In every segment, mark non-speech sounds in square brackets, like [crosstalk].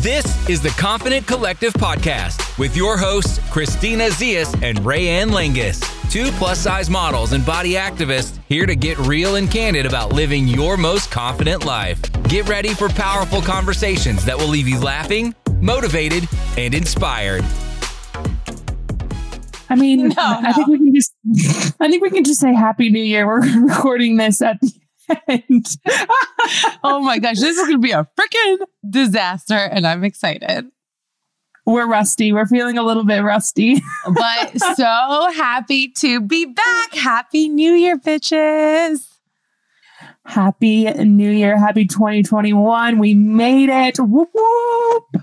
This is the Confident Collective podcast with your hosts, Christina Zias and Raeann Langas, two plus size models and body activists here to get real and candid about living your most confident life. Get ready for powerful conversations that will leave you laughing, motivated, and inspired. I mean, [laughs] No, I think we can just I think we can just say Happy New Year. We're [laughs] recording this at the end. [laughs] Oh my gosh, this is going to be a freaking disaster, and I'm excited. We're rusty. We're feeling a little bit rusty. [laughs] But so happy to be back. Happy New Year, bitches. Happy New Year. Happy 2021. We made it. Whoop whoop.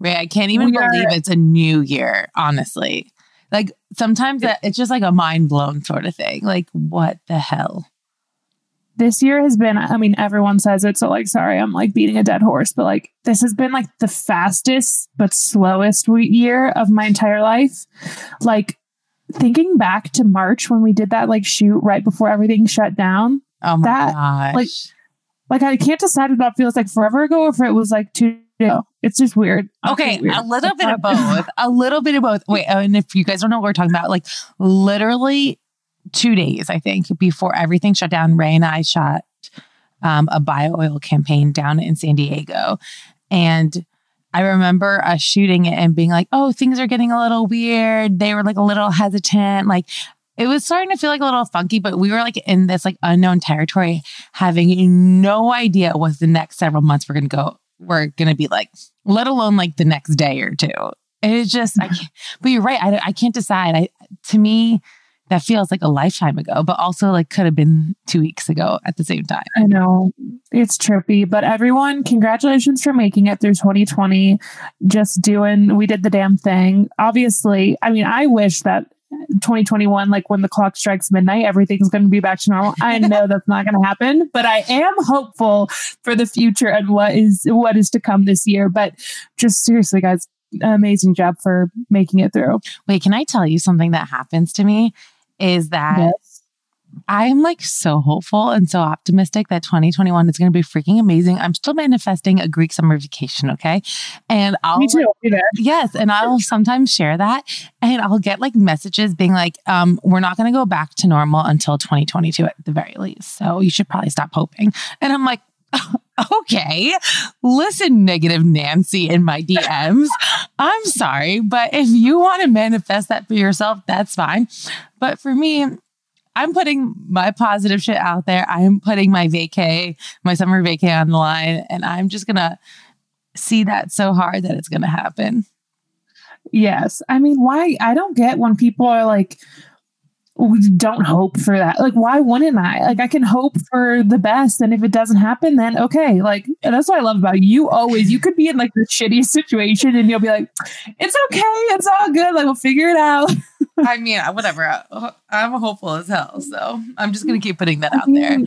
Ray, I can't even We are- believe it's a new year, honestly. Like sometimes that it's just like a mind blown sort of thing. Like, what the hell? This year has been, I mean, everyone says it. So, like, sorry, I'm like beating a dead horse, but like, this has been like the fastest but slowest year of my entire life. Like, thinking back to March when we did that like shoot right before everything shut down, Oh my That, gosh. like, like I can't decide if that feels like forever ago or if it was like two. ago. It's just weird. Okay, weird. a little bit of [laughs] both. A little bit of both. Wait, and if you guys don't know what we're talking about, like literally two days, I think, before everything shut down, Ray and I shot um, a bio oil campaign down in San Diego. And I remember us shooting it and being like, oh, things are getting a little weird. They were like a little hesitant. Like it was starting to feel like a little funky, but we were like in this like unknown territory, having no idea what the next several months were going to go, were going to be like, let alone like the next day or two. It's just, I can't, but you're right. I, I can't decide. I, to me, that feels like a lifetime ago, but also like could have been two weeks ago at the same time. I know it's trippy, but everyone, congratulations for making it through 2020. Just doing, we did the damn thing. Obviously, I mean, I wish that 2021, like when the clock strikes midnight, everything's going to be back to normal. I [laughs] know that's not going to happen, but I am hopeful for the future and what is what is to come this year. But just seriously, guys, amazing job for making it through. Wait, can I tell you something that happens to me? Is that Yes. I'm like so hopeful and so optimistic that 2021 is going to be freaking amazing. I'm still manifesting a Greek summer vacation, okay? And I'll Me too. I'll be there. Yes, and I'll sometimes share that and I'll get like messages being like um we're not going to go back to normal until 2022 at the very least. So you should probably stop hoping. And I'm like [laughs] Okay, listen, negative Nancy in my DMs. [laughs] I'm sorry, but if you want to manifest that for yourself, that's fine. But for me, I'm putting my positive shit out there. I'm putting my vacay, my summer vacay on the line, and I'm just gonna see that so hard that it's gonna happen. Yes. I mean, why? I don't get when people are like, "We don't hope for that. Like, why wouldn't I? Like, I can hope for the best. And if it doesn't happen, then okay. Like, and that's what I love about you. You always, you could be in like the shittiest situation and you'll be like, it's okay. It's all good. Like, we'll figure it out. [laughs] I mean, whatever. I'm hopeful as hell, so I'm just gonna keep putting that I out there.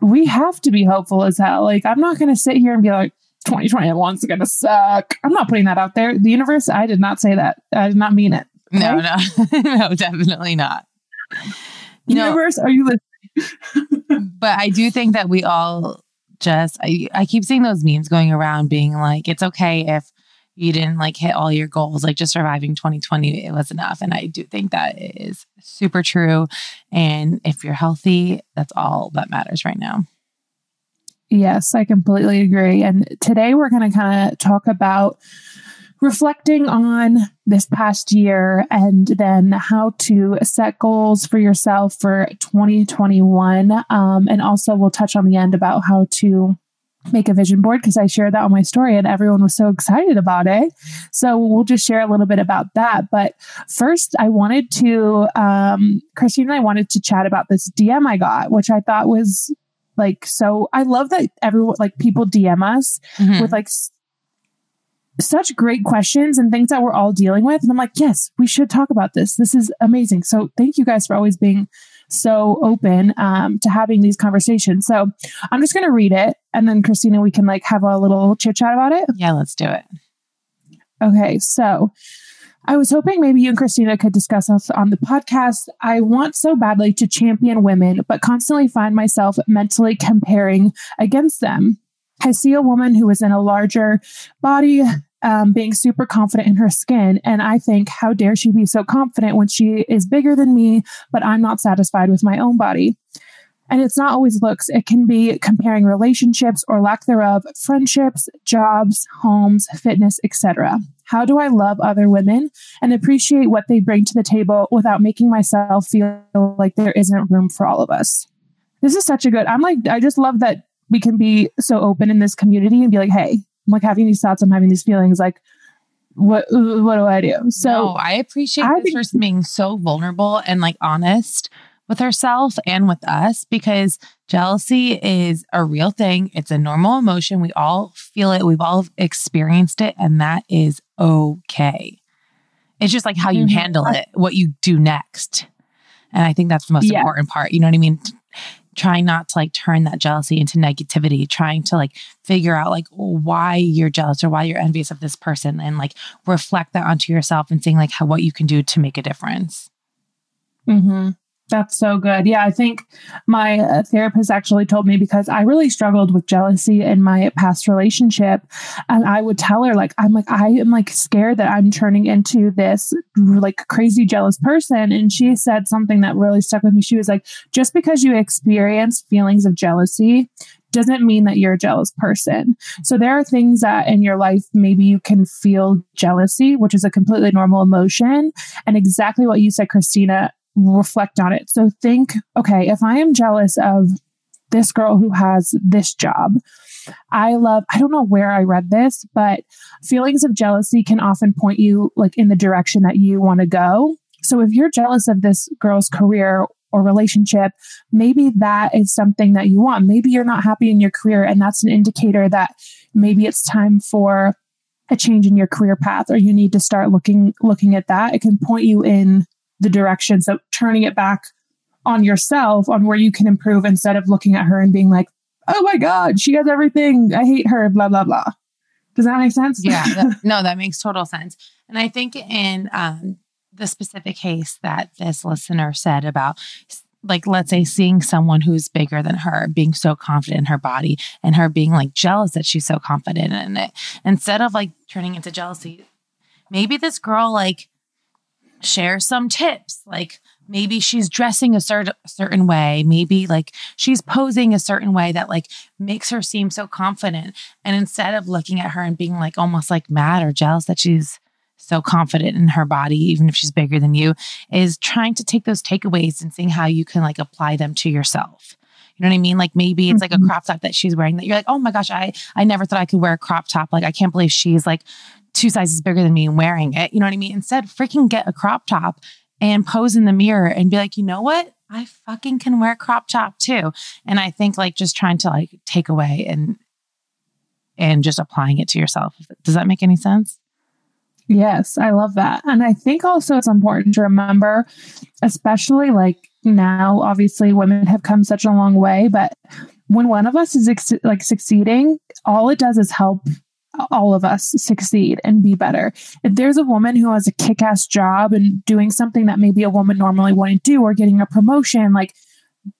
We have to be hopeful as hell. Like, I'm not going to sit here and be like, 2021 is going to suck. I'm not putting that out there. The universe, I did not say that. I did not mean it. No, no, [laughs] no, definitely not. You know, are you listening? [laughs] but I do think that we all just I, I keep seeing those memes going around being like it's okay if you didn't like hit all your goals like just surviving 2020 it was enough and I do think that is super true and if you're healthy that's all that matters right now. Yes, I completely agree. And today we're going to kind of talk about reflecting on this past year and then how to set goals for yourself for 2021. Um, and also, we'll touch on the end about how to make a vision board because I shared that on my story and everyone was so excited about it. So we'll just share a little bit about that. But first, I wanted to, um, Christine and I wanted to chat about this DM I got, which I thought was like so. I love that everyone, like people DM us Mhm. with like s- such great questions and things that we're all dealing with. And I'm like, yes, we should talk about this. This is amazing. So thank you guys for always being so open um, to having these conversations. So I'm just going to read it. And then Christina, we can like have a little chit chat about it. Yeah, let's do it. Okay, so I was hoping maybe you and Christina could discuss us on the podcast. I want so badly to champion women, but constantly find myself mentally comparing against them. I see a woman who is in a larger body, um, being super confident in her skin. And I think, how dare she be so confident when she is bigger than me, but I'm not satisfied with my own body. And it's not always looks, it can be comparing relationships or lack thereof, friendships, jobs, homes, fitness, etc. How do I love other women and appreciate what they bring to the table without making myself feel like there isn't room for all of us? This is such a good. I'm like I just love that we can be so open in this community and be like, "Hey, I'm like having these thoughts, I'm having these feelings like what what do I do?" So no, I appreciate I this person being so vulnerable and like honest with herself and with us because jealousy is a real thing. It's a normal emotion. We all feel it, we've all experienced it, and that is okay. It's just like how you mm-hmm. handle it, what you do next. And I think that's the most important part. You know what I mean? Trying not to like turn that jealousy into negativity, trying to like figure out like why you're jealous or why you're envious of this person and like reflect that onto yourself and seeing like how what you can do to make a difference. Mm-hmm. That's so good. Yeah, I think my uh, therapist actually told me because I really struggled with jealousy in my past relationship. And I would tell her, like, I'm like, I am like scared that I'm turning into this like crazy jealous person. And she said something that really stuck with me. She was like, just because you experience feelings of jealousy doesn't mean that you're a jealous person. So there are things that in your life, maybe you can feel jealousy, which is a completely normal emotion. And exactly what you said, Christina, reflect on it. So think, okay, if I am jealous of this girl who has this job, I love, I don't know where I read this, but feelings of jealousy can often point you like in the direction that you want to go. So if you're jealous of this girl's career or relationship, maybe that is something that you want. Maybe you're not happy in your career and that's an indicator that maybe it's time for a change in your career path or you need to start looking looking at that. It can point you in the direction. So turning it back on yourself on where you can improve instead of looking at her and being like, oh my God, she has everything. I hate her, blah, blah, blah. Does that make sense? Yeah. [laughs] That, no, that makes total sense. And I think in um, the specific case that this listener said about, like, let's say seeing someone who's bigger than her, being so confident in her body, and her being like jealous that she's so confident in it, instead of like turning into jealousy, maybe this girl, like, share some tips like maybe she's dressing a certain certain way maybe like she's posing a certain way that like makes her seem so confident and instead of looking at her and being like almost like mad or jealous that she's so confident in her body even if she's bigger than you is trying to take those takeaways and seeing how you can like apply them to yourself you know what I mean? Like maybe it's like a mm-hmm. crop top that she's wearing that you're like, oh my gosh, I I never thought I could wear a crop top. Like I can't believe she's like two sizes bigger than me and wearing it. You know what I mean? Instead, freaking get a crop top and pose in the mirror and be like, you know what? I fucking can wear crop top too. And I think like just trying to like take away and and just applying it to yourself. Does that make any sense? Yes, I love that. And I think also it's important to remember, especially like now, obviously, women have come such a long way, but when one of us is ex- like succeeding, all it does is help all of us succeed and be better. If there's a woman who has a kick ass job and doing something that maybe a woman normally wouldn't do or getting a promotion, like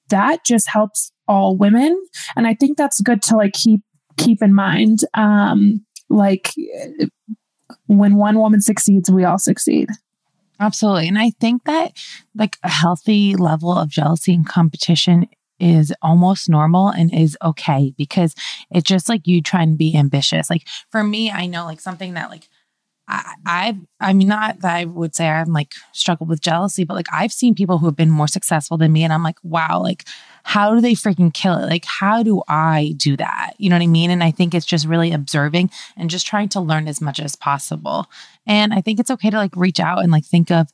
that just helps all women. And I think that's good to like keep keep in mind. Um, like when one woman succeeds, we all succeed. Absolutely. And I think that like a healthy level of jealousy and competition is almost normal and is okay because it's just like you try and be ambitious. Like for me, I know like something that like I, I've, I mean, not that I would say I'm like struggled with jealousy, but like I've seen people who have been more successful than me, and I'm like, wow, like how do they freaking kill it? Like, how do I do that? You know what I mean? And I think it's just really observing and just trying to learn as much as possible. And I think it's okay to like reach out and like think of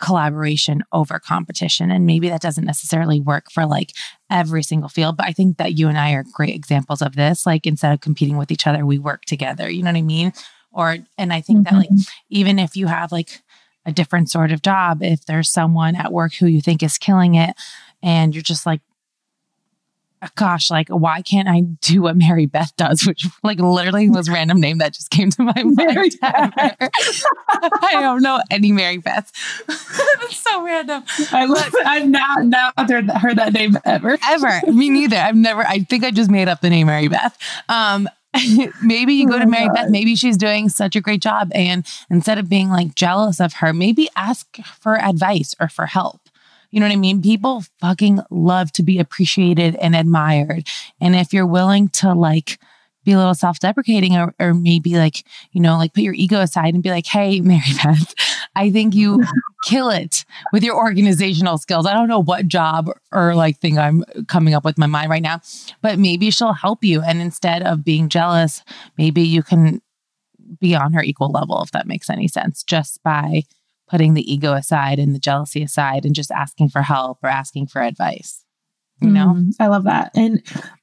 collaboration over competition. And maybe that doesn't necessarily work for like every single field, but I think that you and I are great examples of this. Like instead of competing with each other, we work together. You know what I mean? Or, and I think mm-hmm. that like, mm-hmm. even if you have like a different sort of job, if there's someone at work who you think is killing it and you're just like, gosh, like why can't I do what Mary Beth does, which like literally was random name that just came to my [laughs] mind. [laughs] I don't know any Mary Beth. [laughs] That's so random. I love, I've not not heard, heard that name ever. Ever. Me neither. I've never I think I just made up the name Mary Beth. Um maybe you go to oh Mary Beth. Maybe she's doing such a great job. And instead of being like jealous of her, maybe ask for advice or for help. You know what I mean? People fucking love to be appreciated and admired. And if you're willing to like be a little self deprecating or, or maybe like, you know, like put your ego aside and be like, hey, [laughs] Mary Beth, I think you [laughs] kill it with your organizational skills. I don't know what job or like thing I'm coming up with my mind right now, but maybe she'll help you. And instead of being jealous, maybe you can be on her equal level, if that makes any sense, just by putting the ego aside and the jealousy aside and just asking for help or asking for advice. You know, mm, I love that. And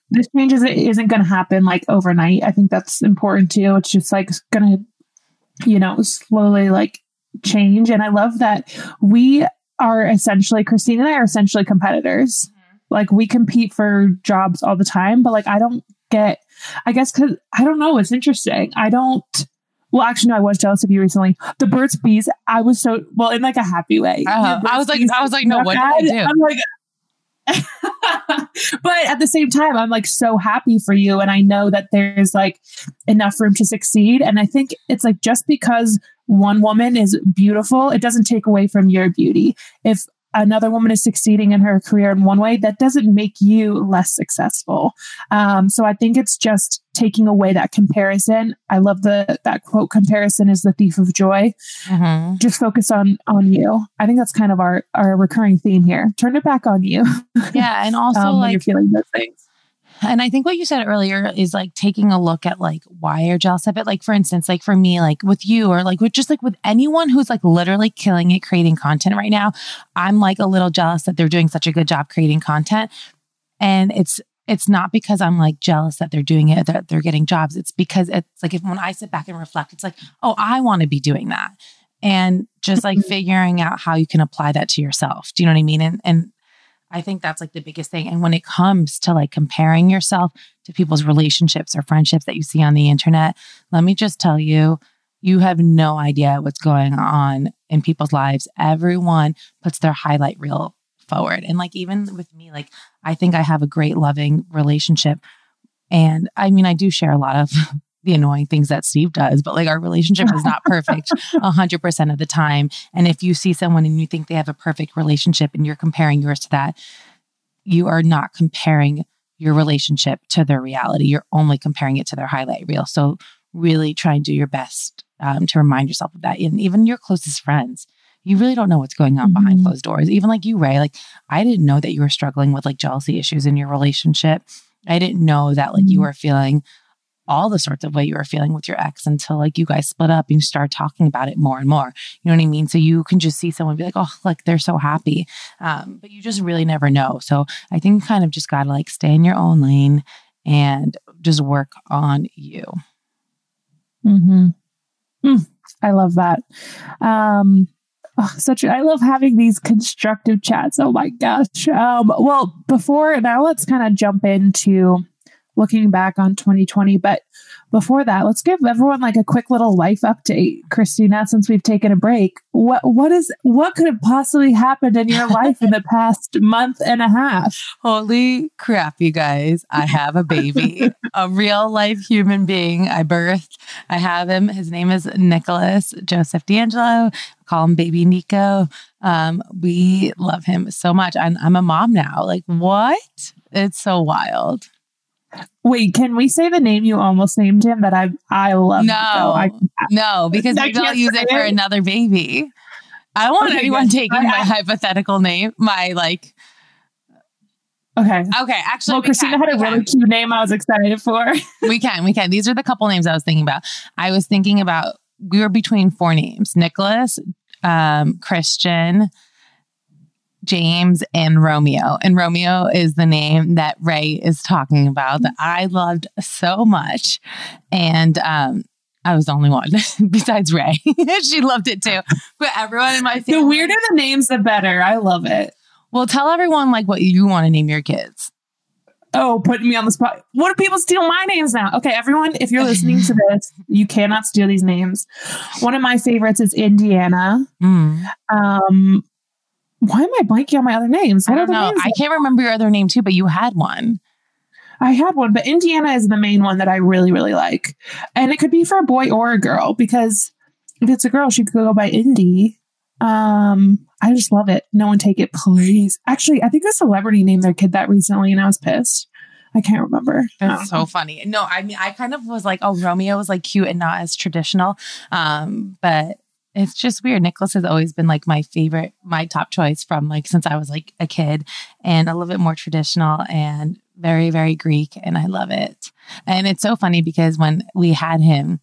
this change isn't going to happen like overnight. I think that's important too. It's just like going to, you know, slowly like change. And I love that we are essentially, Christine and I are essentially competitors. Mm-hmm. Like we compete for jobs all the time, but like I don't get, I guess, because I don't know. It's interesting. I don't well, actually, no, I was jealous of you recently. The Burt's Bees, I was so well in like a happy way. Uh, I was like, I was like, no, what did I do? I'm like, [laughs] but at the same time, I'm like so happy for you. And I know that there's like enough room to succeed. And I think it's like just because one woman is beautiful, it doesn't take away from your beauty. If another woman is succeeding in her career in one way, that doesn't make you less successful. Um, so I think it's just taking away that comparison. I love the that quote: "Comparison is the thief of joy." Mm-hmm. Just focus on on you. I think that's kind of our our recurring theme here. Turn it back on you. Yeah, and [laughs] also um, like, you're feeling those things. And I think what you said earlier is like taking a look at like why you're jealous of it. Like for instance, like for me, like with you or like with just like with anyone who's like literally killing it creating content right now, I'm like a little jealous that they're doing such a good job creating content. And it's it's not because I'm like jealous that they're doing it, that they're getting jobs. It's because it's like if when I sit back and reflect, it's like, oh, I want to be doing that. And just like mm-hmm. figuring out how you can apply that to yourself. Do you know what I mean? And and I think that's like the biggest thing. And when it comes to like comparing yourself to people's relationships or friendships that you see on the internet, let me just tell you, you have no idea what's going on in people's lives. Everyone puts their highlight reel forward. And like, even with me, like, I think I have a great, loving relationship. And I mean, I do share a lot of the annoying things that Steve does, but like our relationship is not perfect [laughs] 100% of the time. And if you see someone and you think they have a perfect relationship and you're comparing yours to that, you are not comparing your relationship to their reality. You're only comparing it to their highlight reel. So, really try and do your best um, to remind yourself of that. And even your closest friends, you really don't know what's going on mm-hmm. behind closed doors. Even like you, Ray, like I didn't know that you were struggling with like jealousy issues in your relationship. I didn't know that like you mm-hmm. were feeling all the sorts of way you were feeling with your ex until like you guys split up and you start talking about it more and more. You know what I mean? So you can just see someone be like, oh, like they're so happy. Um, but you just really never know. So I think kind of just got to like stay in your own lane and just work on you. Mm-hmm. Mm, I love that. Um, oh, such I love having these constructive chats. Oh my gosh. Um, well, before now, let's kind of jump into looking back on 2020. But before that, let's give everyone like a quick little life update. Christina, since we've taken a break, what what is what could have possibly happened in your life in the [laughs] past month and a half? Holy crap, you guys. I have a baby, a real life human being. I birthed. I have him. His name is Nicholas Joseph D'Angelo. Call him baby Nico. Um, we love him so much. I'm, I'm a mom now. Like, what? It's so wild. Wait, can we say the name you almost named him that I I love? No, I, no, because we don't use it for another baby. I don't want okay, anyone good. taking my [laughs] hypothetical name, my like. Okay. Okay. Actually, well, we Christina can. had a really cute name. I was excited for. [laughs] we can. We can. These are the couple names I was thinking about. I was thinking about. We were between four names: Nicholas, um, Christian, James and Romeo. And Romeo is the name that Ray is talking about that I loved so much. And um, I was the only one [laughs] besides Ray. [laughs] she loved it too. But everyone in my family. The weirder the names, the better. I love it. Well, tell everyone like what you want to name your kids. Oh, putting me on the spot. What do people steal my names now? Okay, everyone, if you're listening to this, you cannot steal these names. One of my favorites is Indiana. Mm. Um, why am I blanking on my other names? I don't know. names? I can't remember your other name too, but you had one. I had one, but Indiana is the main one that I really, really like. And it could be for a boy or a girl because if it's a girl, she could go by Indy. Um, I just love it. No one take it, please. Actually, I think a celebrity named their kid that recently, and I was pissed. I can't remember. That's Um, so funny. No, I mean, I kind of was like, oh, Romeo was like cute and not as traditional. Um, but it's just weird. Nicholas has always been like my favorite, my top choice from like since I was like a kid and a little bit more traditional and very, very Greek. And I love it. And it's so funny because when we had him,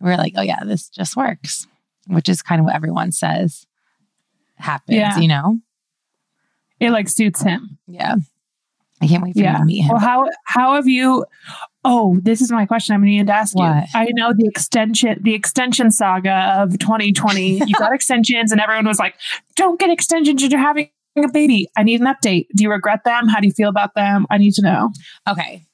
we are like, oh, yeah, this just works, which is kind of what everyone says happens, Yeah. you know? it like suits him. Yeah. I can't wait for you to meet him. Well, how how have you? Oh, this is my question. I'm going to ask What? you. I know the extension, the extension saga of 2020. You got [laughs] extensions, and everyone was like, "Don't get extensions. You're having a baby." I need an update. Do you regret them? How do you feel about them? I need to know. Okay.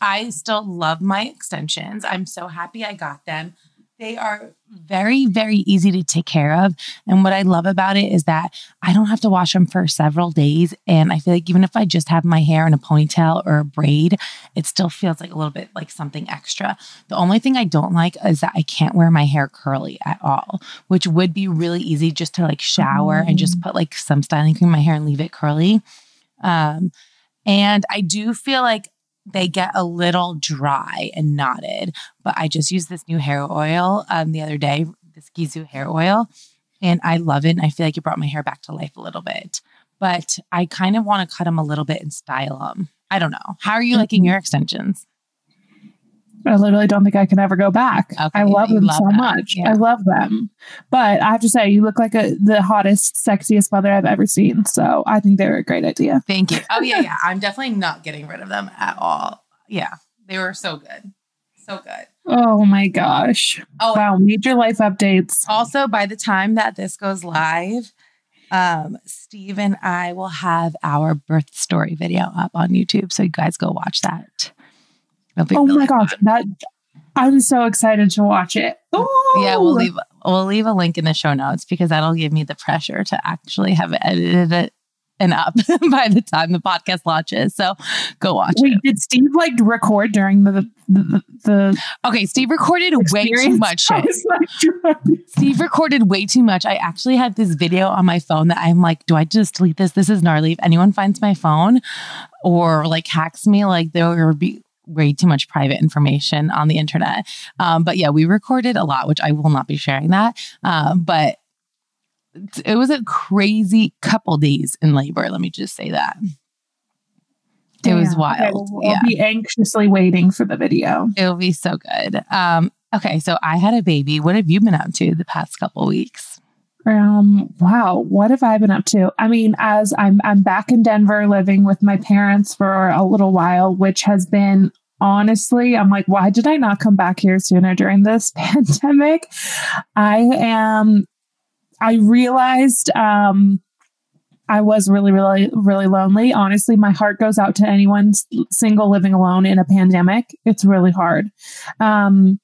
I still love my extensions. I'm so happy I got them. They are very, very easy to take care of. And what I love about it is that I don't have to wash them for several days. And I feel like even if I just have my hair in a ponytail or a braid, it still feels like a little bit like something extra. The only thing I don't like is that I can't wear my hair curly at all, which would be really easy just to like shower and just put like some styling cream in my hair and leave it curly. Um, and I do feel like they get a little dry and knotted, but I just used this new hair oil um, the other day, this Gisou hair oil, and I love it. And I feel like it brought my hair back to life a little bit. But I kind of want to cut them a little bit and style them. I don't know. How are you liking your extensions? I literally don't think I can ever go back. Okay, I love them love so them. much. Yeah. I love them. But I have to say, you look like a, the hottest, sexiest mother I've ever seen. So I think they're a great idea. Thank you. Oh, yeah, yeah. [laughs] I'm definitely not getting rid of them at all. Yeah, they were so good. So good. Oh my gosh. Oh, Wow. Major life updates. Also, by the time that this goes live, um, Steve and I will have our birth story video up on YouTube. So you guys go watch that. Oh my gosh. That I'm so excited to watch it. Oh Yeah, we'll leave we'll leave a link in the show notes because that'll give me the pressure to actually have it edited it and up [laughs] by the time the podcast launches. So go watch Wait, it. did Steve like record during the the, the Okay, Steve recorded way too much shit. like, [laughs] Steve recorded way too much. I actually have this video on my phone that I'm like, do I just delete this? This is gnarly. If anyone finds my phone or like hacks me, like there will be way too much private information on the internet. Um, but yeah, we recorded a lot, which I will not be sharing that. Um, but it was a crazy couple days in labor. Let me just say that. It was Damn. wild. Okay, we'll yeah. be anxiously waiting for the video. It'll be so good. Um, okay, so I had a baby. What have you been up to the past couple weeks? Um, wow, what have I been up to? I mean, as I'm I'm back in Denver living with my parents for a little while, which has been honestly, I'm like, why did I not come back here sooner during this [laughs] pandemic? I am I realized um I was really, really, really lonely. Honestly, my heart goes out to anyone single living alone in a pandemic. It's really hard. Um,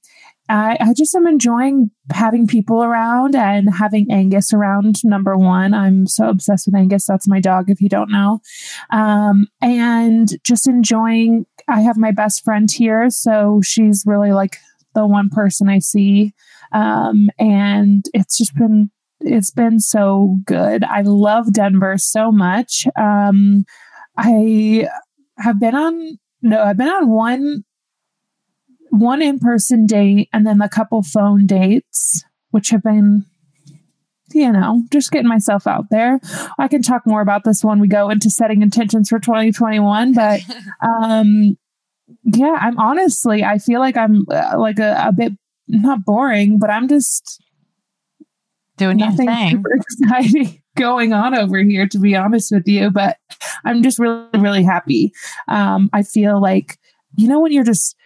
I, I just am enjoying having people around and having Angus around. Number one, I'm so obsessed with Angus. That's my dog, if you don't know. Um, and just enjoying. I have my best friend here, so she's really like the one person I see. Um, and it's just been it's been so good. I love Denver so much. Um, I have been on no, I've been on one one in person date and then a couple phone dates, which have been, you know, just getting myself out there. I can talk more about this when we go into setting intentions for 2021, but [laughs] um, yeah, I'm honestly, I feel like I'm uh, like a, a bit not boring, but I'm just Doing nothing super [laughs] exciting going on over here, to be honest with you. But I'm just really, really happy. Um, I feel like you know when you're just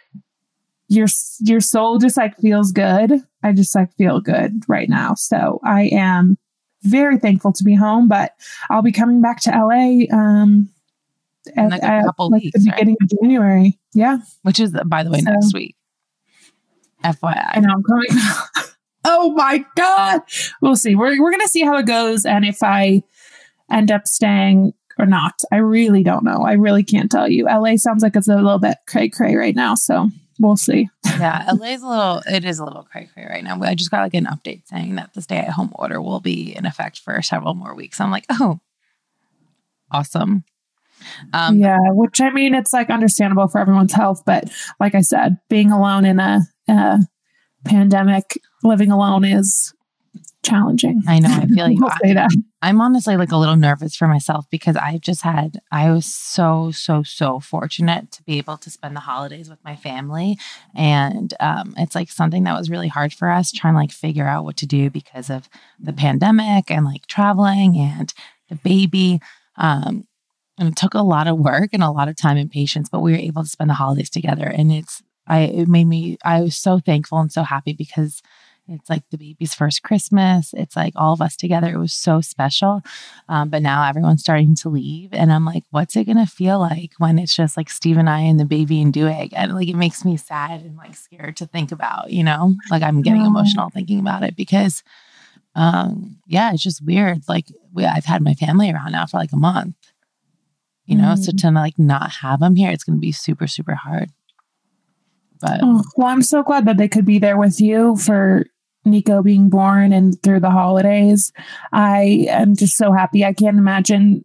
your your soul just like feels good. I just like feel good right now. So I am very thankful to be home. But I'll be coming back to LA um, in like a at- couple like weeks, the right? beginning of January. Yeah, which is by the way So- next week. FYI. I know I'm coming. [laughs] oh my god, we'll see. We're we're gonna see how it goes, and if I end up staying or not, I really don't know. I really can't tell you. LA sounds like it's a little bit cray cray right now, so we'll see. Yeah, LA's a little. It is a little cray cray right now. I just got like an update saying that the stay at home order will be in effect for several more weeks. I'm like, oh, awesome. Um, yeah, which I mean, it's like understandable for everyone's health, but like I said, being alone in a, a pandemic, living alone is challenging. I know. I feel [laughs] like We'll say that. I'm honestly like a little nervous for myself because I've just had, I was so, so, so fortunate to be able to spend the holidays with my family. And um, it's like something that was really hard for us trying to like figure out what to do because of the pandemic and like traveling and the baby. Um, and it took a lot of work and a lot of time and patience, but we were able to spend the holidays together. And it's, I, it made me, I was so thankful and so happy because it's like the baby's first Christmas. It's like all of us together. It was so special. Um, but now everyone's starting to leave. And I'm like, what's it going to feel like when it's just like Steve and I and the baby and Doeg? And like, it makes me sad and like scared to think about, you know, like I'm getting emotional thinking about it because, um, yeah, it's just weird. Like, we, I've had my family around now for like a month, you know, so to like not have them here, it's going to be super, super hard. But Oh, well, I'm so glad that they could be there with you for Nico being born and through the holidays. I am just so happy. I can't imagine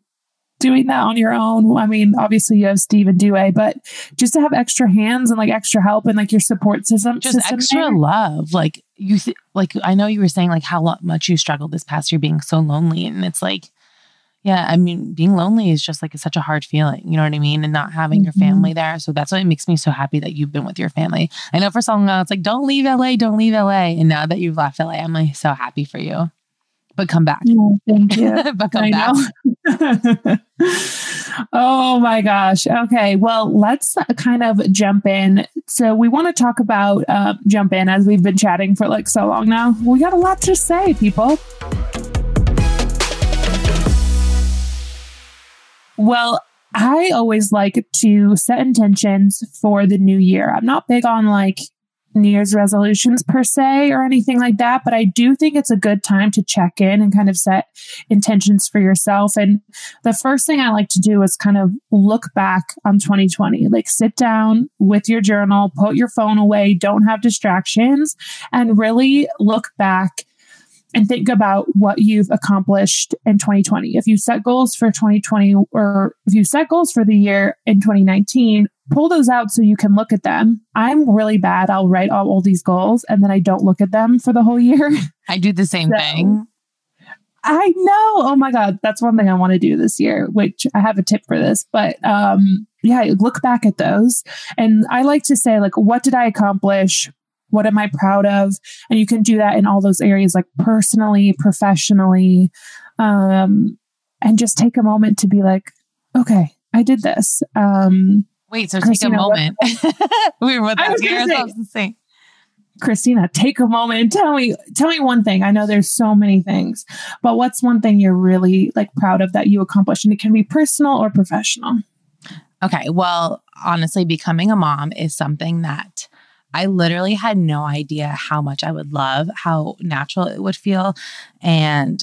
doing that on your own. I mean, obviously you have Steve and Due, but just to have extra hands and like extra help and like your support system, just system extra there. love like you th- like i know you were saying like how much you struggled this past year being so lonely and it's like yeah i mean being lonely is just like such a hard feeling you know what i mean and not having your Mhm. family there so that's why it makes me so happy that you've been with your family i know for so long it's like don't leave la don't leave la and now that you've left la i'm like so happy for you but come back Oh, thank you. but come I back [laughs] oh my gosh. Okay. Well, let's kind of jump in. So, we want to talk about uh, jump in as we've been chatting for like so long now. We got a lot to say, people. Well, I always like to set intentions for the new year. I'm not big on like New Year's resolutions per se or anything like that, but I do think it's a good time to check in and kind of set intentions for yourself. And the first thing I like to do is kind of look back on 2020. Like sit down with your journal, put your phone away, don't have distractions, and really look back and think about what you've accomplished in 2020. If you set goals for 2020 or if you set goals for the year in 2019, pull those out so you can look at them. I'm really bad. I'll write all, all these goals and then I don't look at them for the whole year. [laughs] i do the same So- thing I know. Oh my God. That's one thing I want to do this year, which I have a tip for this. But um, yeah, look back at those. And I like to say, like, what did I accomplish? What am I proud of? And you can do that in all those areas, like personally, professionally. Um, and just take a moment to be like, okay, I did this. Um, wait so Christina, take a moment [laughs] we were both I was the same Christina, take a moment and tell me, tell me one thing. I know there's so many things, but what's one thing you're really like proud of that you accomplished? And it can be personal or professional. Okay. Well, honestly, becoming a mom is something that I literally had no idea how much I would love, how natural it would feel, and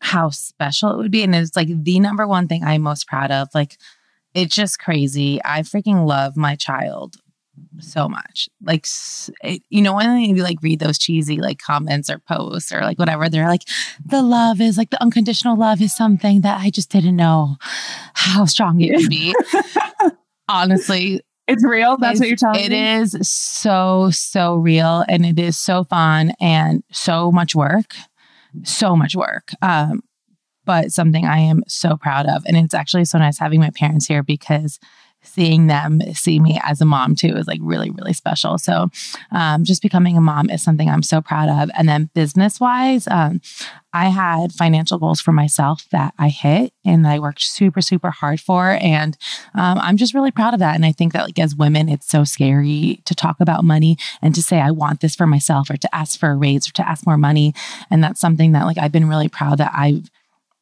how special it would be. And it's like the number one thing I'm most proud of. Like, it's just crazy. I freaking love my child so much. Like, it, eh, you know, when you like read those cheesy like comments or posts or like whatever, they're like, the love is like the unconditional love is something that I just didn't know how strong it would be. [laughs] Honestly, It's real. That's what you're telling it me. is so, so real and it is so fun and so much work. So much work. Um, but something I am so proud of. And it's actually so nice having my parents here because seeing them see me as a mom too is like really, really special. So um, just becoming a mom is something I'm so proud of. And then business wise, um, I had financial goals for myself that I hit and I worked super, super hard for. And um, I'm just really proud of that. And I think that, like, as women, it's so scary to talk about money and to say, I want this for myself or to ask for a raise or to ask more money. And that's something that, like, I've been really proud that I've,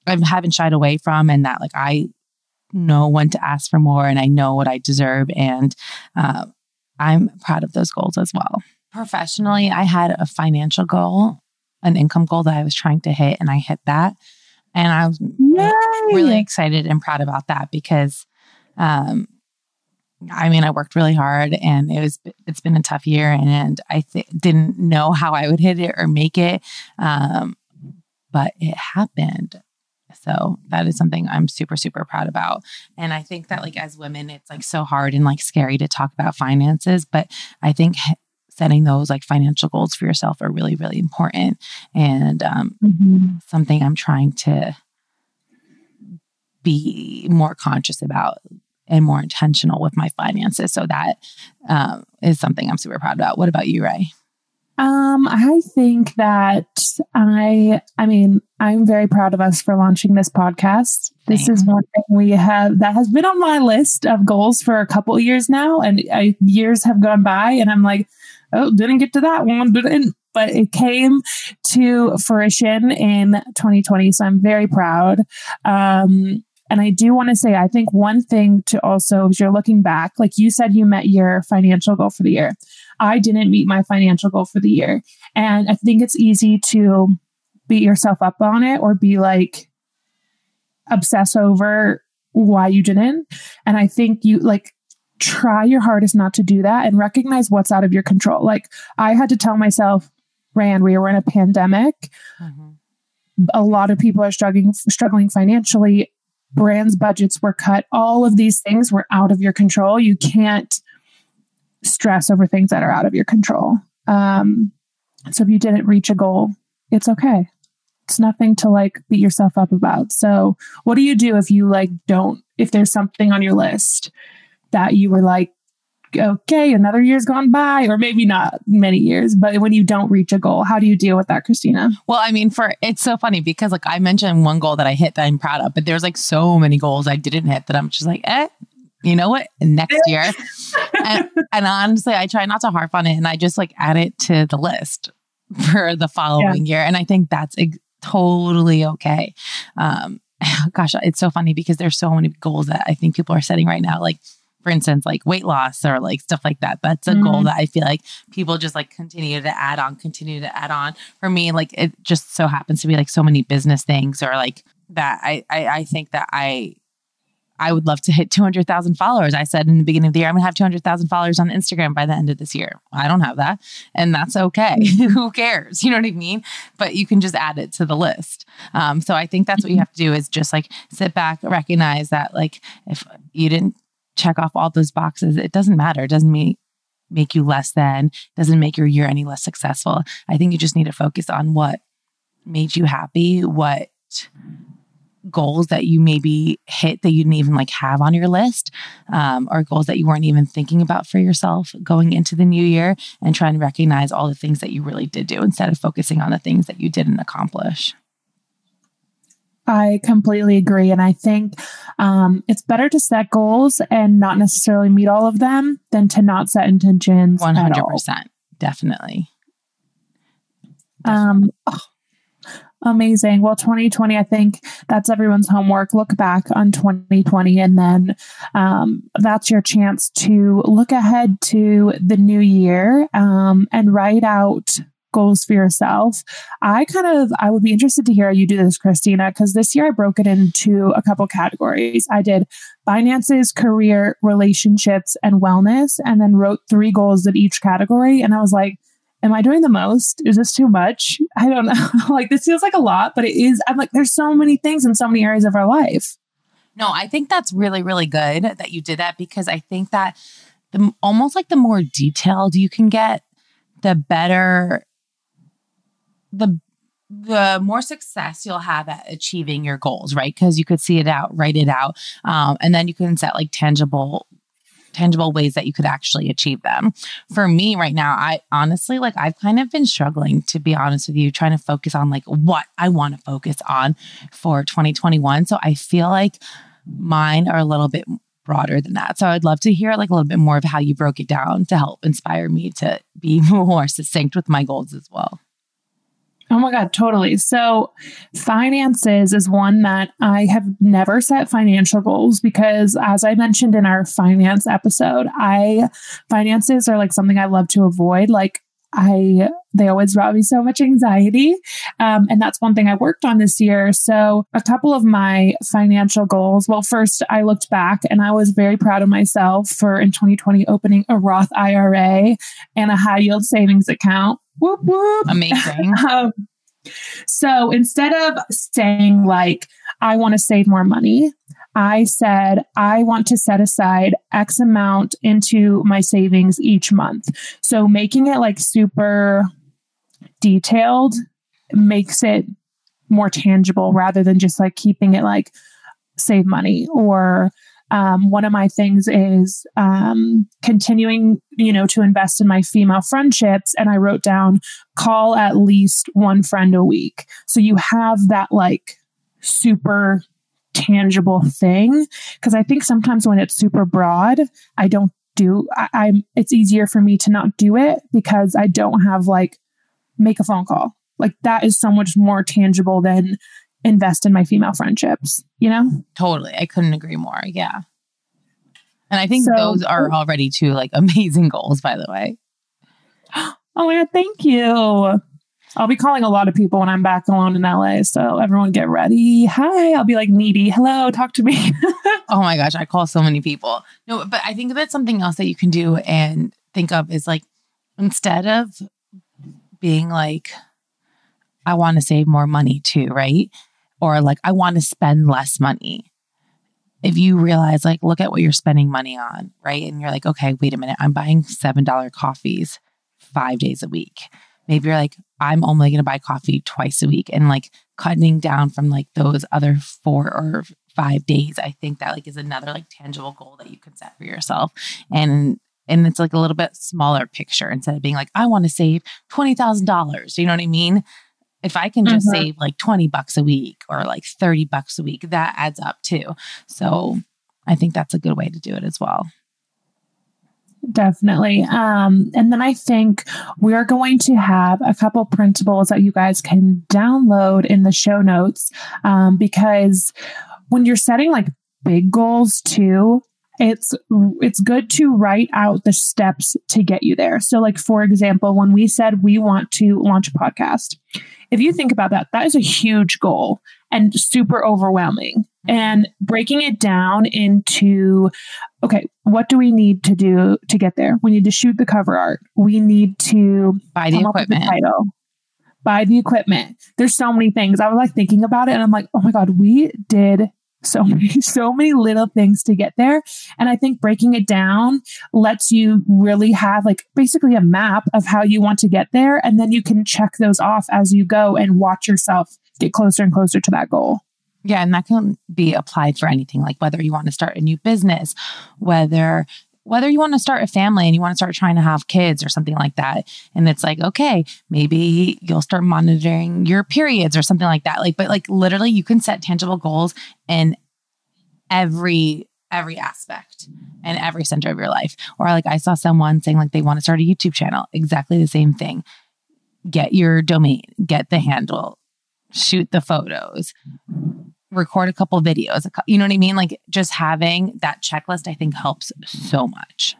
I haven't shied away from and that, like, I, know when to ask for more and I know what I deserve. And uh, I'm proud of those goals as well. Professionally, I had a financial goal, an income goal that I was trying to hit, and I hit that. And I was Yay! really excited and proud about that because, um, I mean, I worked really hard and it was, it's been a tough year and I th- didn't know how I would hit it or make it. Um, but it happened. So that is something I'm super, super proud about. And I think that like as women, it's like so hard and like scary to talk about finances. But I think setting those like financial goals for yourself are really, really important. And um, mm-hmm. something I'm trying to be more conscious about and more intentional with my finances. So that um, is something I'm super proud about. What about you, Ray? Um, I think that I, I mean, I'm very proud of us for launching this podcast. This is one thing we have that has been on my list of goals for a couple years now, and uh, years have gone by, and I'm like, oh, didn't get to that one, didn't. But it came to fruition in 2020, so I'm very proud. Um, and I do want to say, I think one thing to also, as you're looking back, like you said, you met your financial goal for the year. I didn't meet my financial goal for the year. And I think it's easy to beat yourself up on it or be like obsess over why you didn't. And I think you like try your hardest not to do that and recognize what's out of your control. Like I had to tell myself, Rand, we were in a pandemic. Mm-hmm. A lot of people are struggling struggling financially. Brands' budgets were cut. All of these things were out of your control. You can't stress over things that are out of your control. Um, so if you didn't reach a goal, it's okay. It's nothing to like beat yourself up about. So what do you do if you like don't, if there's something on your list that you were like, okay, another year's gone by, or maybe not many years, but when you don't reach a goal, how do you deal with that, Christina? Well, I mean, for it's so funny because like I mentioned one goal that I hit that I'm proud of, but there's like so many goals I didn't hit that I'm just like, eh, you know what? Next year. [laughs] and, and, honestly, I try not to harp on it and I just like add it to the list for the following yeah. year. And I think that's ex- totally okay. Um, [laughs] gosh, it's so funny because there's so many goals that I think people are setting right now. Like, for instance, like weight loss or like stuff like that. That's a mm-hmm. goal that I feel like people just like continue to add on, continue to add on. For me, like it just so happens to be like so many business things or like that I, I, I think that I I would love to hit 200,000 followers. I said in the beginning of the year, I'm going to have 200,000 followers on Instagram by the end of this year. I don't have that. And that's okay. [laughs] Who cares? You know what I mean? But you can just add it to the list. Um, so I think that's what you have to do is just like sit back, recognize that like if you didn't check off all those boxes, it doesn't matter. It doesn't mean make you less than, doesn't make your year any less successful. I think you just need to focus on what made you happy, what goals that you maybe hit that you didn't even like have on your list um, or goals that you weren't even thinking about for yourself going into the new year and trying to recognize all the things that you really did do instead of focusing on the things that you didn't accomplish I completely agree. And I think um, it's better to set goals and not necessarily meet all of them than to not set intentions. 100%. Definitely. Um, oh, Amazing. Well, 2020, I think that's everyone's homework. Look back on 2020, and then um, that's your chance to look ahead to the new year um, and write out goals for yourself. I kind of I would be interested to hear how you do this, Christina, because this year I broke it into a couple categories. I did finances, career, relationships, and wellness, and then wrote three goals in each category. And I was like, am I doing the most? Is this too much? [laughs] I don't know. [laughs] like this feels like a lot, but it is. I'm like, there's so many things in so many areas of our life. No, I think that's really, really good that you did that because I think that the almost like the more detailed you can get, the better the the more success you'll have at achieving your goals, right? Because you could see it out, write it out, um, and then you can set like tangible tangible ways that you could actually achieve them. For me right now, I honestly like I've kind of been struggling to be honest with you, trying to focus on like what I want to focus on for 2021. So I feel like mine are a little bit broader than that. So I'd love to hear like a little bit more of how you broke it down to help inspire me to be [laughs] more succinct with my goals as well. Oh my God, totally. So, finances is one that I have never set financial goals because, as I mentioned in our finance episode, I finances are like something I love to avoid. Like, I they always brought me so much anxiety, um, and that's one thing I worked on this year. So, a couple of my financial goals. Well, first, I looked back and I was very proud of myself for in 2020 opening a Roth IRA and a high yield savings account. Whoop whoop! Amazing. [laughs] um, so instead of saying like I want to save more money, I said, I want to set aside X amount into my savings each month. So making it like super detailed makes it more tangible rather than just like keeping it like save money or um, one of my things is um, continuing, you know, to invest in my female friendships. And I wrote down call at least one friend a week. So you have that like super tangible thing. Cause I think sometimes when it's super broad, I don't do, I, I'm, it's easier for me to not do it because I don't have like make a phone call. Like that is so much more tangible than invest in my female friendships, you know? Totally. I couldn't agree more. Yeah. And I think so, those are oh. already two like [laughs] amazing goals, by the way. [gasps] Oh my God, thank you. I'll be calling a lot of people when I'm back alone in LA. So everyone get ready. Hi. I'll be like needy. Hello, talk to me. [laughs] oh my gosh, I call so many people. No, but I think that's something else that you can do and think of is like instead of being like, I want to save more money too, right? Or like I want to spend less money. If you realize, like, look at what you're spending money on, right? And you're like, okay, wait a minute, I'm buying $7 coffees five days a week. Maybe you're like, I'm only going to buy coffee twice a week and like cutting down from like those other four or five days. I think that like is another like tangible goal that you can set for yourself. And and it's like a little bit smaller picture instead of being like, I want to save $20,000. You know what I mean? If I can just mm-hmm. save like 20 bucks a week or like 30 bucks a week, that adds up too. So I think that's a good way to do it as well. Definitely. Um, and then I think we're going to have a couple principles that you guys can download in the show notes um, because when you're setting like big goals too, it's it's good to write out the steps to get you there. So like for example, when we said we want to launch a podcast, if you think about that, that is a huge goal and super overwhelming. And breaking it down into, okay, what do we need to do to get there? We need to shoot the cover art. We need to buy the equipment. The title, buy the equipment. There's so many things. I was like thinking about it and I'm like, oh my God, we did so many, [laughs] so many little things to get there. And I think breaking it down lets you really have like basically a map of how you want to get there. And then you can check those off as you go and watch yourself get closer and closer to that goal. Yeah, and that can be applied for anything like whether you want to start a new business, whether whether you want to start a family and you want to start trying to have kids or something like that. And it's like, okay, maybe you'll start monitoring your periods or something like that. Like, but like literally you can set tangible goals in every every aspect and every center of your life. Or like I saw someone saying like they want to start a YouTube channel. Exactly the same thing. Get your domain, get the handle, shoot the photos, record a couple videos. You know what I mean? Like just having that checklist, I think helps so much.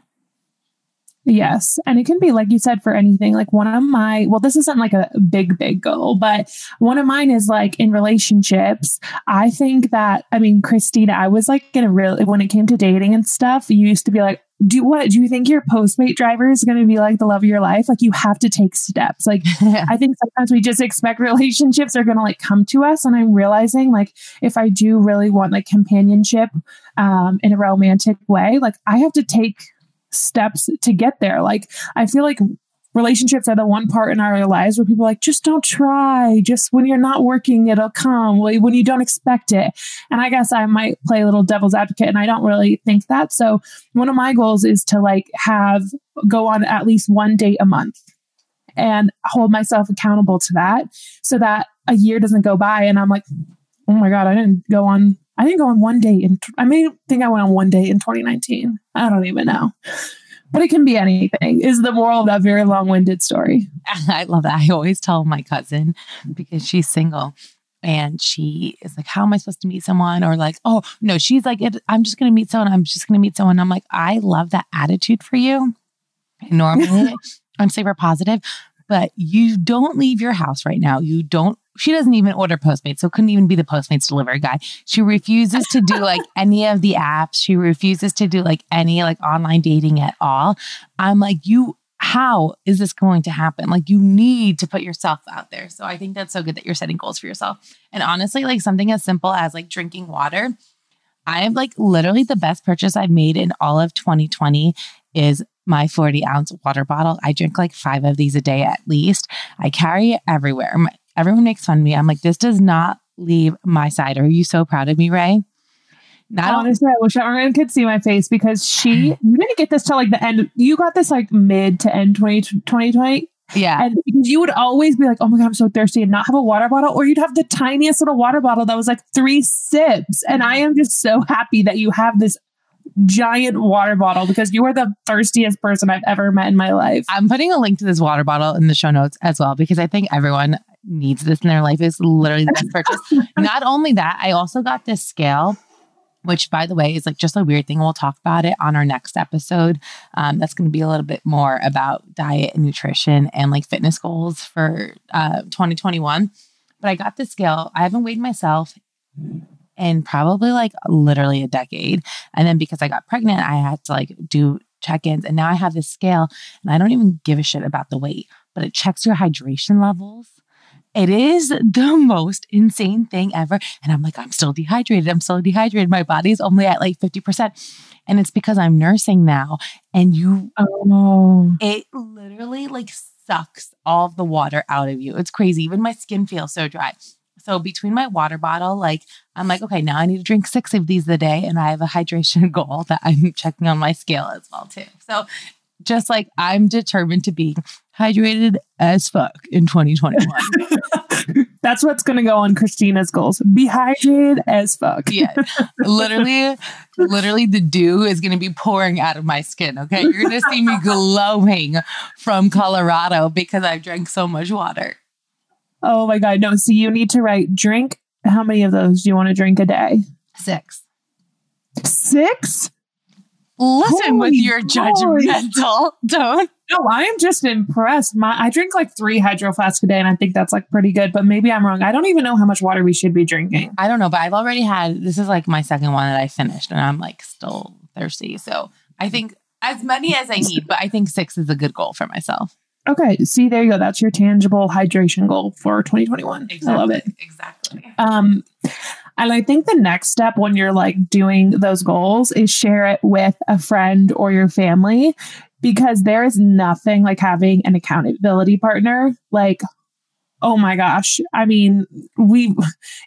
Yes. And it can be, like you said, for anything. Like one of my, well, this isn't like a big, big goal, but one of mine is like in relationships. I think that, I mean, Christina, I was like in a real, when it came to dating and stuff, you used to be like, do what do you think your postmate driver is going to be like the love of your life? Like you have to take steps. Like [laughs] i think sometimes we just expect relationships are going to like come to us and i'm realizing like if i do really want like companionship um in a romantic way like i have to take steps to get there. Like i feel like relationships are the one part in our lives where people like, just don't try. Just when you're not working, it'll come when you don't expect it. And I guess I might play a little devil's advocate and I don't really think that. So one of my goals is to like have go on at least one date a month and hold myself accountable to that so that a year doesn't go by and I'm like, oh my God, I didn't go on I didn't go on one date in, I may think I went on one date in 2019. I don't even know. But it can be anything, is the moral of that very long winded story. [laughs] I love that. I always tell my cousin because she's single and she is like, How am I supposed to meet someone? Or like, Oh, no, she's like, I'm just going to meet someone. I'm just going to meet someone. I'm like, I love that attitude for you. Normally, [laughs] I'm super positive, but you don't leave your house right now. You don't she doesn't even order Postmates, so couldn't even be the Postmates delivery guy. She refuses to do like [laughs] any of the apps. She refuses to do like any like online dating at all. I'm like, you, how is this going to happen? Like, you need to put yourself out there. So I think that's so good that you're setting goals for yourself. And honestly, like something as simple as like drinking water. I am like literally the best purchase I've made in all of 2020 is my 40 ounce water bottle. I drink like five of these a day at least. I carry it everywhere. My, Everyone makes fun of me. I'm like, this does not leave my side. Are you so proud of me, Ray? Not honestly, I wish everyone could see my face because she [sighs] you didn't get this till like the end. You got this like mid to end 20, 2020. Yeah. And you would always be like, oh my God, I'm so thirsty and not have a water bottle. Or you'd have the tiniest little water bottle that was like three sips. And I am just so happy that you have this giant water bottle because you are the thirstiest person I've ever met in my life. I'm putting a link to this water bottle in the show notes as well because I think everyone needs this in their life is literally the best purchase. [laughs] Not only that, I also got this scale which by the way is like just a weird thing. We'll talk about it on our next episode. Um, that's going to be a little bit more about diet and nutrition and like fitness goals for uh, 2021. But I got this scale. I haven't weighed myself in probably like literally a decade. And then because I got pregnant, I had to like do check ins. And now I have this scale and I don't even give a shit about the weight, but it checks your hydration levels it is the most insane thing ever. And I'm like, I'm still dehydrated. I'm still dehydrated. My body's only at like 50%. And it's because I'm nursing now. And you, oh, it literally like sucks all the water out of you. It's crazy. Even my skin feels so dry. So between my water bottle, like I'm like, okay, now I need to drink six of these a day. And I have a hydration [laughs] goal that I'm checking on my scale as well, too. So just like I'm determined to be hydrated as fuck in 2021. [laughs] [laughs] That's what's going to go on Christina's goals. Be hydrated as fuck. yeah. Literally, literally, the dew is going to be pouring out of my skin. Okay. You're going to see me [laughs] glowing from Colorado because I've drank so much water. Oh my God. No. So you need to write drink. How many of those do you want to drink a day? Six. Six? Listen Holy with your judgmental [laughs] tone. No, I am just impressed. My I drink like three hydro flasks a day, and I think that's like pretty good. But maybe I'm wrong. I don't even know how much water we should be drinking. I don't know, but I've already had this is like my second one that I finished, and I'm like still thirsty. So I think as many as I need, but I think six is a good goal for myself. Okay, see there you go. That's your tangible hydration goal for 2021. Exactly, I love it. Exactly. Um, and I think the next step when you're like doing those goals is share it with a friend or your family because there is nothing like having an accountability partner. Like, oh my gosh. I mean, we,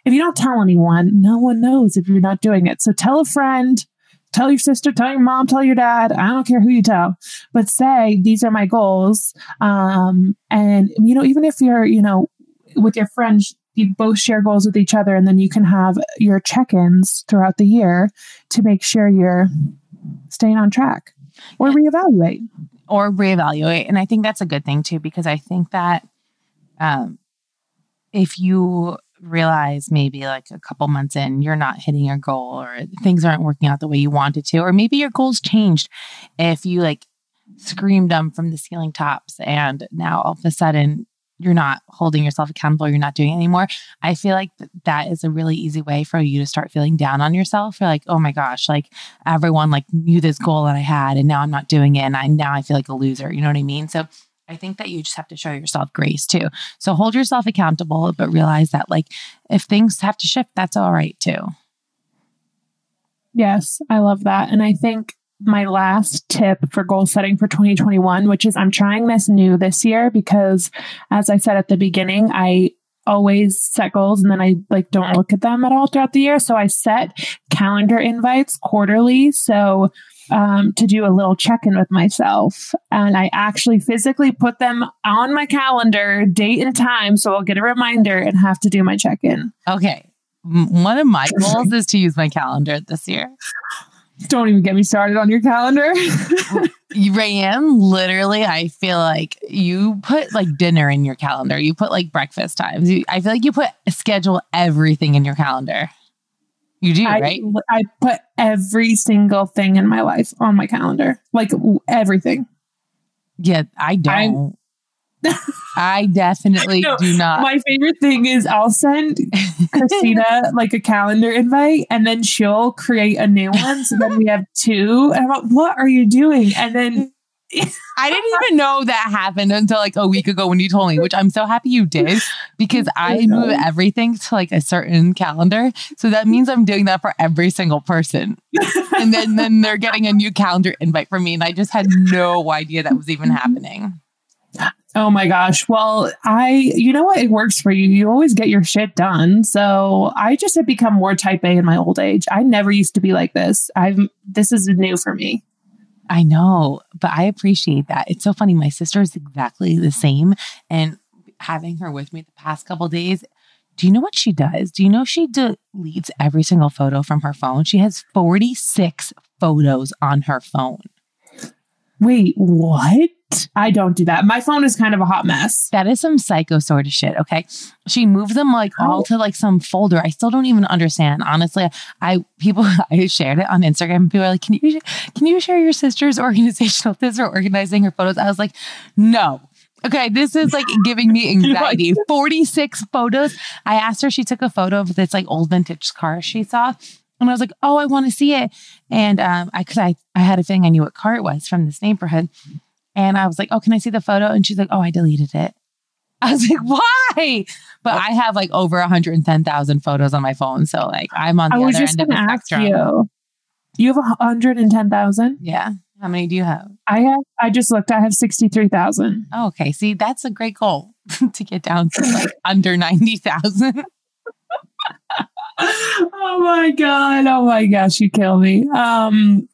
if you don't tell anyone, no one knows if you're not doing it. So tell a friend, tell your sister, tell your mom, tell your dad. I don't care who you tell, but say, these are my goals. Um, and, you know, even if you're, you know, with your friends, you both share goals with each other and then you can have your check-ins throughout the year to make sure you're staying on track or reevaluate. Or reevaluate and i think that's a good thing too because i think that um, if you realize maybe like a couple months in you're not hitting your goal or things aren't working out the way you wanted to or maybe your goals changed if you like screamed them from the ceiling tops and now all of a sudden you're not holding yourself accountable, you're not doing it anymore. I feel like th- that is a really easy way for you to start feeling down on yourself. You're like, oh my gosh, like everyone like knew this goal that I had and now I'm not doing it. And I now I feel like a loser. You know what I mean? So I think that you just have to show yourself grace too. So hold yourself accountable, but realize that like if things have to shift, that's all right too. Yes, I love that. And I think my last tip for goal setting for 2021, which is I'm trying this new this year because, as I said at the beginning, I always set goals and then I like don't look at them at all throughout the year. So I set calendar invites quarterly. So um, to do a little check in with myself. And I actually physically put them on my calendar, date and time. So I'll get a reminder and have to do my check in. Okay. One of my [laughs] goals is to use my calendar this year. Don't even get me started on your calendar. [laughs] Raeann, literally, I feel like you put like dinner in your calendar. You put like breakfast times. You, I feel like you put schedule everything in your calendar. You do, I, right? I put every single thing in my life on my calendar, like everything. Yeah, I don't. I definitely No, do not. My favorite thing is I'll send Christina [laughs] like a calendar invite and then she'll create a new one. So then we have two. And I'm like, what are you doing? And then I didn't even know that happened until like a week ago when you told me, which I'm so happy you did because [laughs] I move everything to like a certain calendar. So that means I'm doing that for every single person. and then then they're getting a new calendar invite from me and I just had no idea that was even [laughs] mm-hmm. happening. Oh my gosh. Well, I, you know what? It works for you. You always get your shit done. So I just have become more type A in my old age. I never used to be like this. I'm, this is new for me. I know, but I appreciate that. It's so funny. My sister is exactly the same. And having her with me the past couple days, do you know what she does? Do you know she deletes every single photo from her phone? She has 46 photos on her phone. Wait, what? I don't do that. My phone is kind of a hot mess. That is some psycho sort of shit. Okay. She moved them like all to like some folder. I still don't even understand. Honestly, I people [laughs] I shared it on Instagram. People are like, Can you can you share your sister's [laughs] organizational tips for organizing her photos? I was like, no. Okay, this is like giving me [laughs] anxiety. 46 photos. I asked her, she took a photo of this like old vintage car she saw. And I was like, oh, I want to see it. And um, I, cause I, I had a feeling I knew what car it was from this neighborhood. And I was like, oh, can I see the photo? And she's like, oh, I deleted it. [laughs] I was like, why? But I have like over 110,000 photos on my phone. So like I'm on the I was other just end of going the to ask spectrum. you. You have 110,000? Yeah. How many do you have? I have, I just looked, I have 63,000. Oh, okay. See, that's a great goal [laughs] to get down to like [laughs] under 90,000. oh my God. Oh my gosh, you kill me. Um,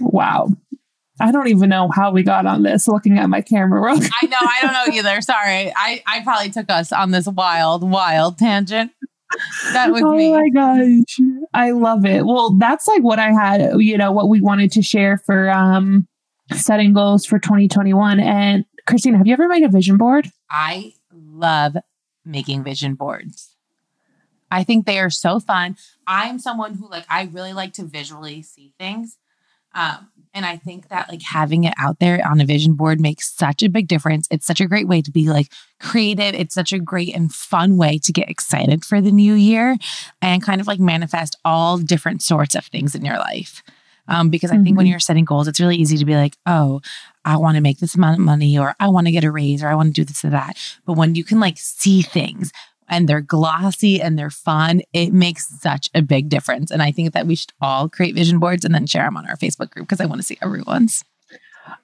wow. I don't even know how we got on this looking at my camera roll. I know. I don't know either. Sorry. I, I probably took us on this wild, wild tangent. That was oh me. my gosh. I love it. Well, that's like what I had, you know, what we wanted to share for um setting goals for 2021. And Christina, have you ever made a vision board? I love making vision boards. I think they are so fun. I'm someone who like I really like to visually see things. Um, and I think that like having it out there on a vision board makes such a big difference. It's such a great way to be like creative. It's such a great and fun way to get excited for the new year and kind of like manifest all different sorts of things in your life. Um, because I think when Mhm. you're setting goals, it's really easy to be like, oh, I want to make this amount of money, or I want to get a raise, or I want to do this or that. But when you can like see things and they're glossy and they're fun, it makes such a big difference. And I think that we should all create vision boards and then share them on our Facebook group because I want to see everyone's.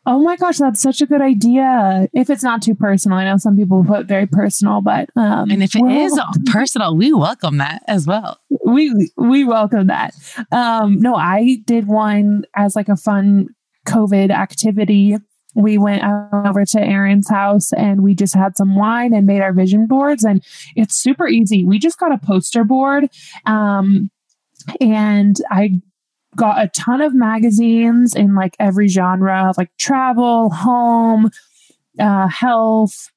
Oh my gosh, that's such a good idea. If it's not too personal, I know some people put very personal, but um, And if it well, is personal, we welcome that as well. we we welcome that. Um, no, I did one as like a fun COVID activity. We went over to Erin's house and we just had some wine and made our vision boards, and it's super easy. We just got a poster board, um, and I got a ton of magazines in like every genre, like travel, home, uh, health,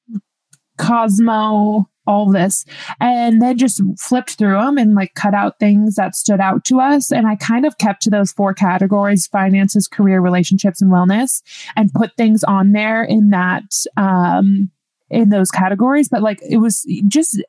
Cosmo, all this and then just flipped through them and like cut out things that stood out to us. And I kind of kept to those four categories finances, career, relationships, and wellness and put things on there in that, um, in those categories. But like it was just,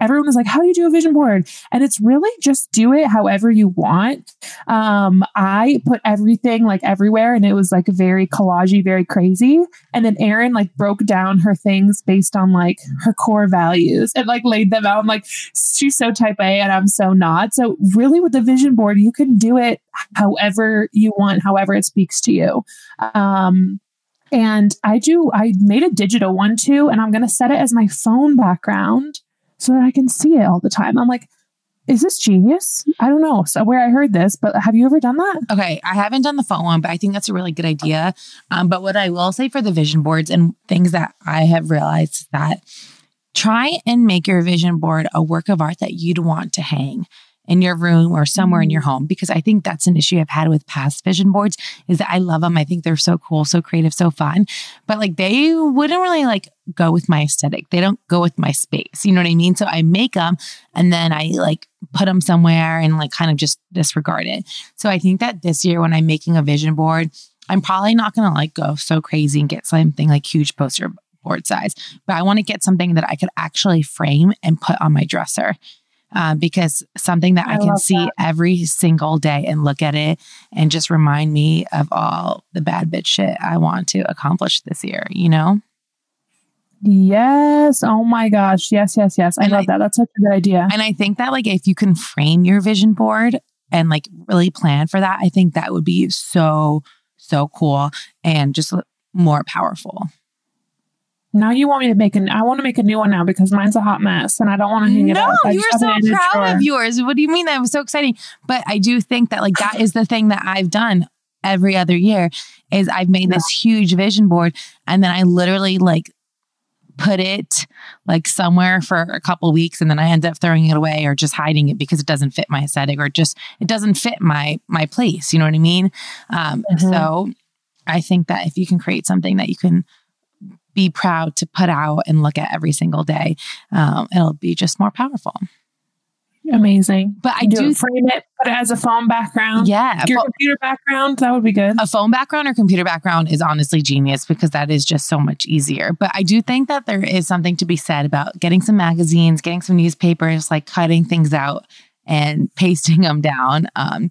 everyone was like, how do you do a vision board? And it's really just do it however you want. Um, I put everything like everywhere and it was like very collagey, very crazy. And then Erin like broke down her things based on like her core values and like laid them out. I'm like, she's so type A and I'm so not. So really with the vision board, you can do it however you want, however it speaks to you. Um, and I do, I made a digital one too, and I'm going to set it as my phone background so that I can see it all the time. I'm like, is this genius? I don't know so where I heard this, but have you ever done that? Okay, I haven't done the phone one, but I think that's a really good idea. Um, but what I will say for the vision boards and things that I have realized that try and make your vision board a work of art that you'd want to hang in your room or somewhere in your mm. home because I think that's an issue I've had with past vision boards is that I love them. I think they're so cool, so creative, so fun. But like they wouldn't really like go with my aesthetic. They don't go with my space. You know what I mean? So I make them and then I like put them somewhere and like kind of just disregard it. So I think that this year when I'm making a vision board, I'm probably not going to like go so crazy and get something like huge poster board size, but I want to get something that I could actually frame and put on my dresser. Uh, because something that I, I can see that. every single day and look at it and just remind me of all the bad bitch shit I want to accomplish this year, you know? Yes. Oh my gosh. Yes, yes, yes. I and love I, that. That's such a good idea. And I think that like if you can frame your vision board and like really plan for that, I think that would be so, so cool and just more powerful. Now you want me to make an I want to make a new one now because mine's a hot mess and I don't want to hang it up. No, you are so proud of yours. What do you mean? That was so exciting. But I do think that like that is the thing that I've done every other year is I've made yeah. this huge vision board and then I literally like put it like somewhere for a couple weeks and then I end up throwing it away or just hiding it because it doesn't fit my aesthetic or just it doesn't fit my my place. You know what I mean? Um, mm-hmm. So I think that if you can create something that you can be proud to put out and look at every single day, um, it'll be just more powerful. Amazing. But I do, do frame it, put it as a phone background. Yeah. Your computer background, that would be good. A phone background or computer background is honestly genius because that is just so much easier. But I do think that there is something to be said about getting some magazines, getting some newspapers, like cutting things out and [laughs] pasting them down. Um,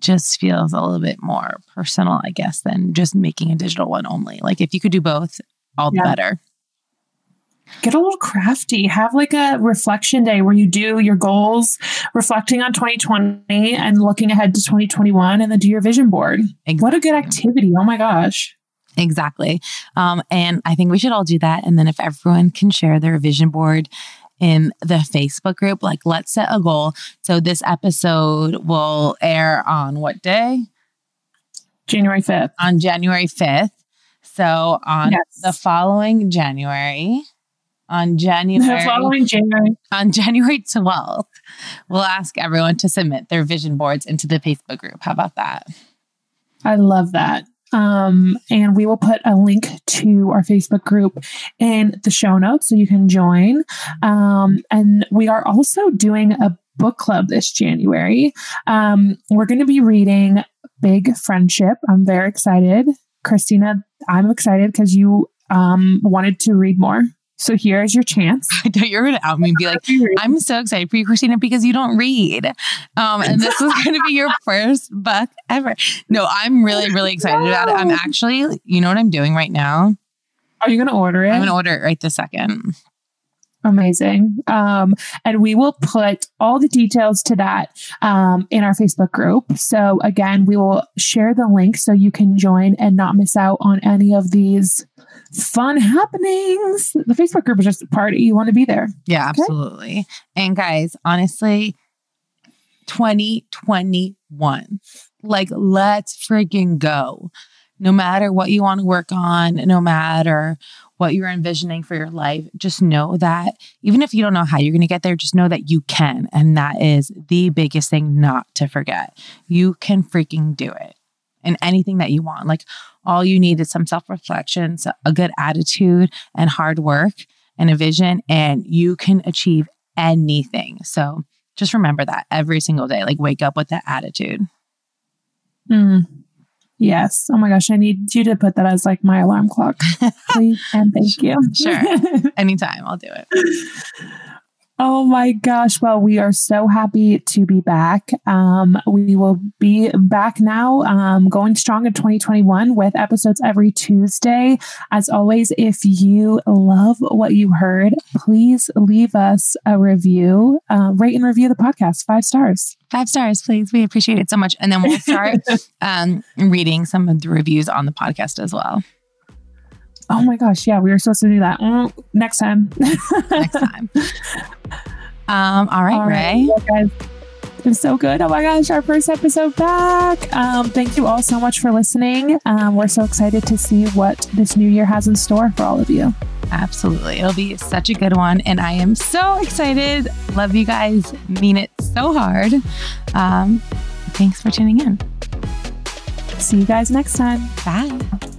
just feels a little bit more personal, I guess, than just making a digital one only. Like if you could do both, all the yeah. better. Get a little crafty. Have like a reflection day where you do your goals, reflecting on 2020 and looking ahead to 2021, and then do your vision board. Exactly. What a good activity. Oh my gosh. Exactly. Um, and I think we should all do that. And then if everyone can share their vision board in the Facebook group, like let's set a goal. So this episode will air on what day? January 5th. On January 5th. So on yes. the following January, on January, the following January, on January 12th, we'll ask everyone to submit their vision boards into the Facebook group. How about that? I love that. Um, and we will put a link to our Facebook group in the show notes so you can join. Um, and we are also doing a book club this January. Um, we're going to be reading Big Friendship. I'm very excited. Christina, I'm excited because you um, wanted to read more. So here's your chance. [laughs] I thought you're going to out me and be like, [laughs] I'm so excited for you, Christina, because you don't read. Um, and this is going to be your [laughs] first book ever. No, I'm really, really excited about it. I'm actually, you know what I'm doing right now? Are you going to order it? I'm going to order it right this second. Amazing. Um, and we will put all the details to that um, in our Facebook group. So, again, we will share the link so you can join and not miss out on any of these fun happenings. The Facebook group is just a party. You want to be there. Yeah, okay? absolutely. And, guys, honestly, 2021, like, let's freaking go. No matter what you want to work on, no matter what you're envisioning for your life, just know that even if you don't know how you're going to get there, just know that you can. And that is the biggest thing not to forget. You can freaking do it and anything that you want. Like all you need is some self reflection, a good attitude, and hard work and a vision, and you can achieve anything. So just remember that every single day. Like wake up with that attitude. Mm. Yes. Oh my gosh. I need you to put that as like my alarm clock, [laughs] please. and thank you. Sure. [laughs] Anytime. I'll do it. Oh my gosh. Well, we are so happy to be back. Um, we will be back now, um, going strong in 2021 with episodes every Tuesday. As always, if you love what you heard, please leave us a review, uh, rate and review the podcast five stars. Five stars, please. We appreciate it so much. And then we'll start [laughs] um, reading some of the reviews on the podcast as well. Oh my gosh, yeah, we were supposed to do that. Mm, next time. next time. [laughs] Um, all right, all right. Ray. Well, guys, it was so good. Oh my gosh, our first episode back. Um, thank you all so much for listening. Um, we're so excited to see what this new year has in store for all of you. Absolutely. It'll be such a good one. And I am so excited. Love you guys. Mean it so hard. Um, thanks for tuning in. See you guys next time. Bye.